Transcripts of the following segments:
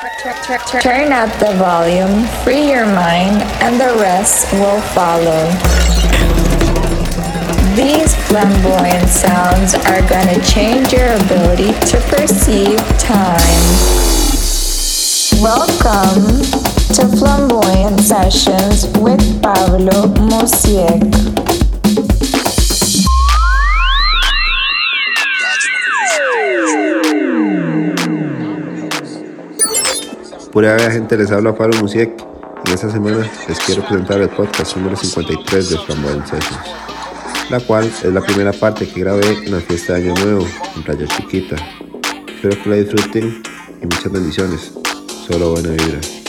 Turn up the volume, free your mind, and the rest will follow. These flamboyant sounds are gonna change your ability to perceive time. Welcome to Flamboyant Sessions with Pablo Muzi3k. Pura vida gente, les habla Pablo Musiek. En esta semana les quiero presentar el podcast número 53 de Flamboyant Sessions, la cual es la primera parte que grabé en la fiesta de Año Nuevo en Playa Chiquita. Espero que la disfruten y muchas bendiciones. Solo buena vibra.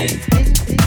Thank you.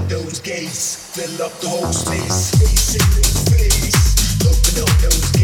up those gates, fill up the whole space. Face in the space. open up those gates.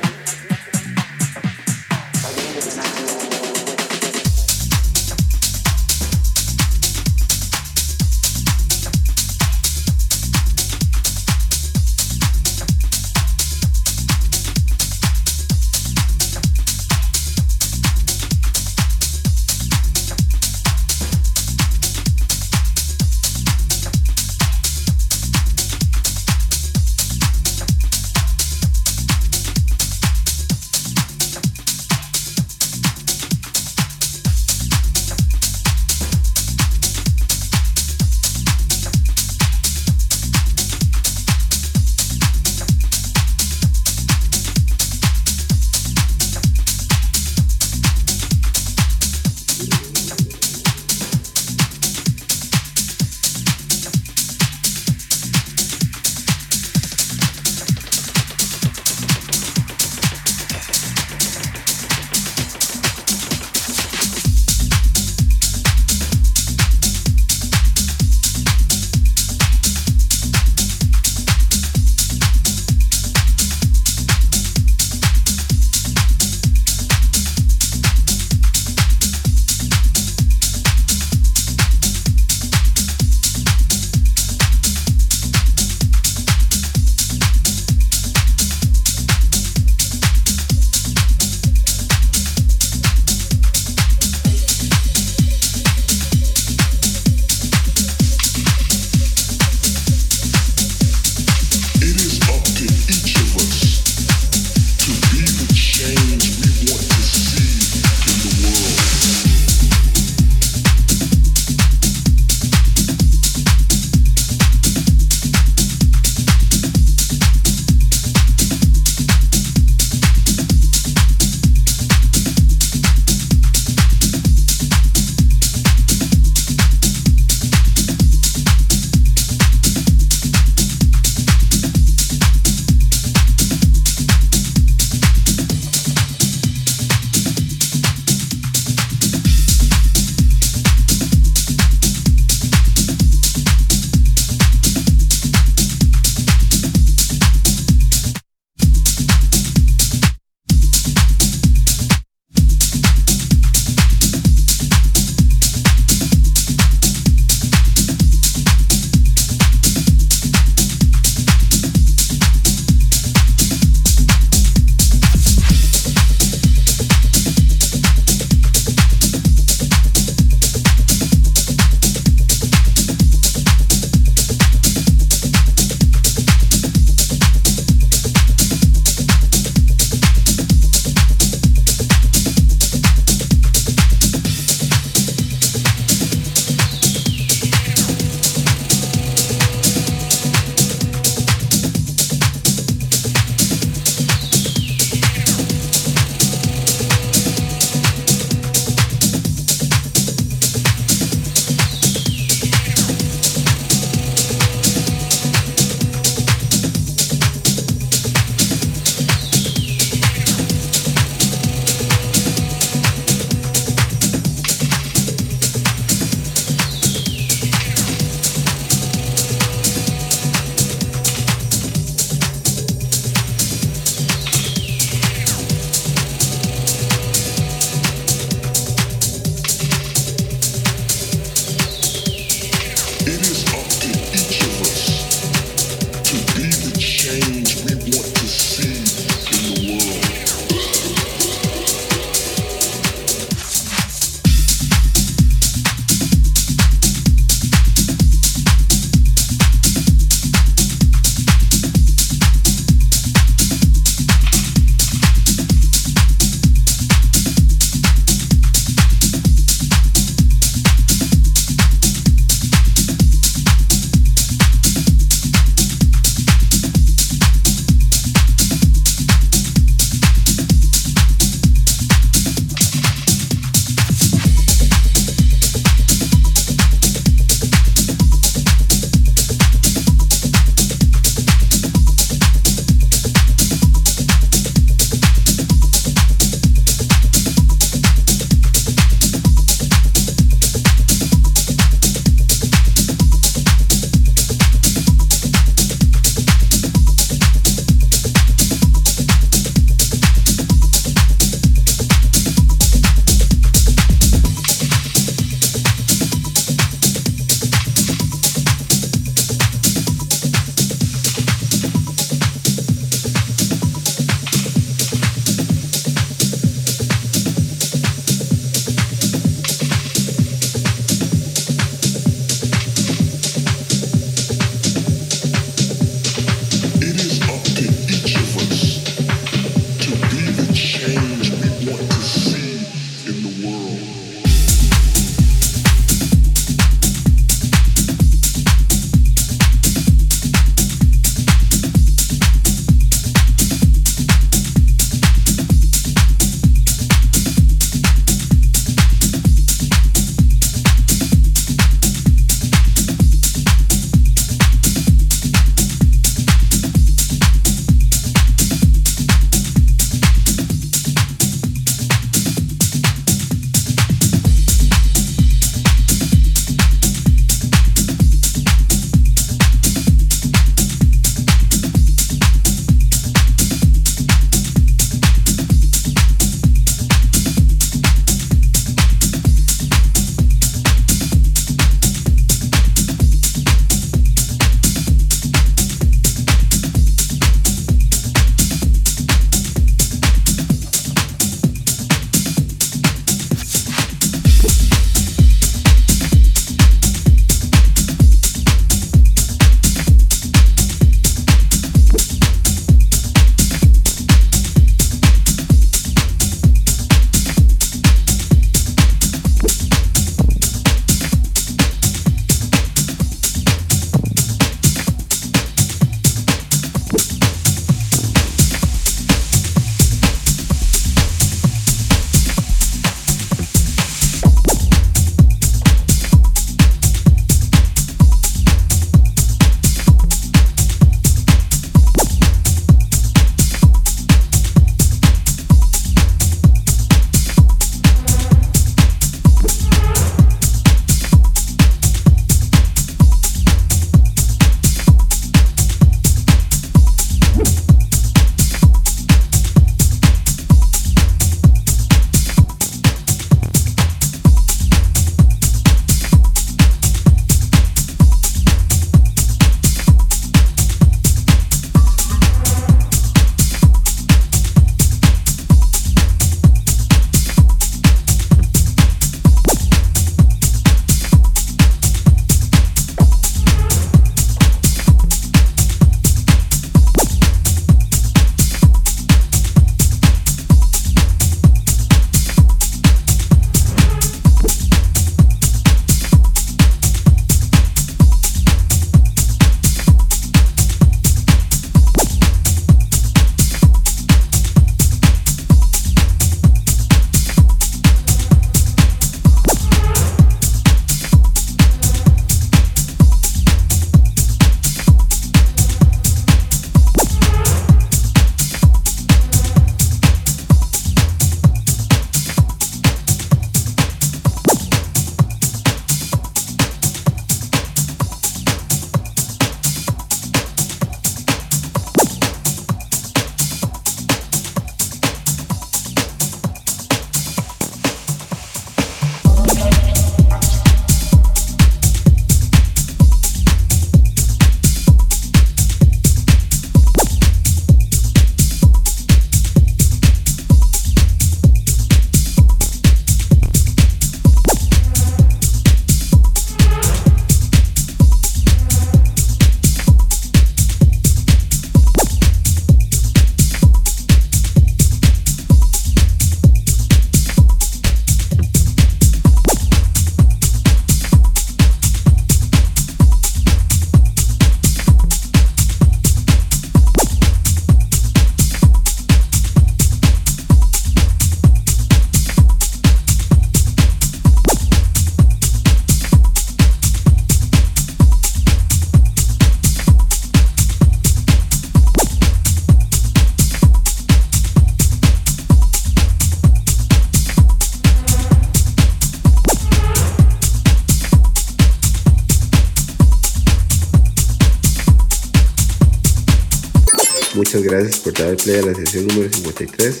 Gracias por dar play a la sesión número 53.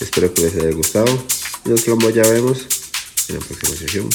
Espero que les haya gustado y nos vemos ya vemos en la próxima sesión.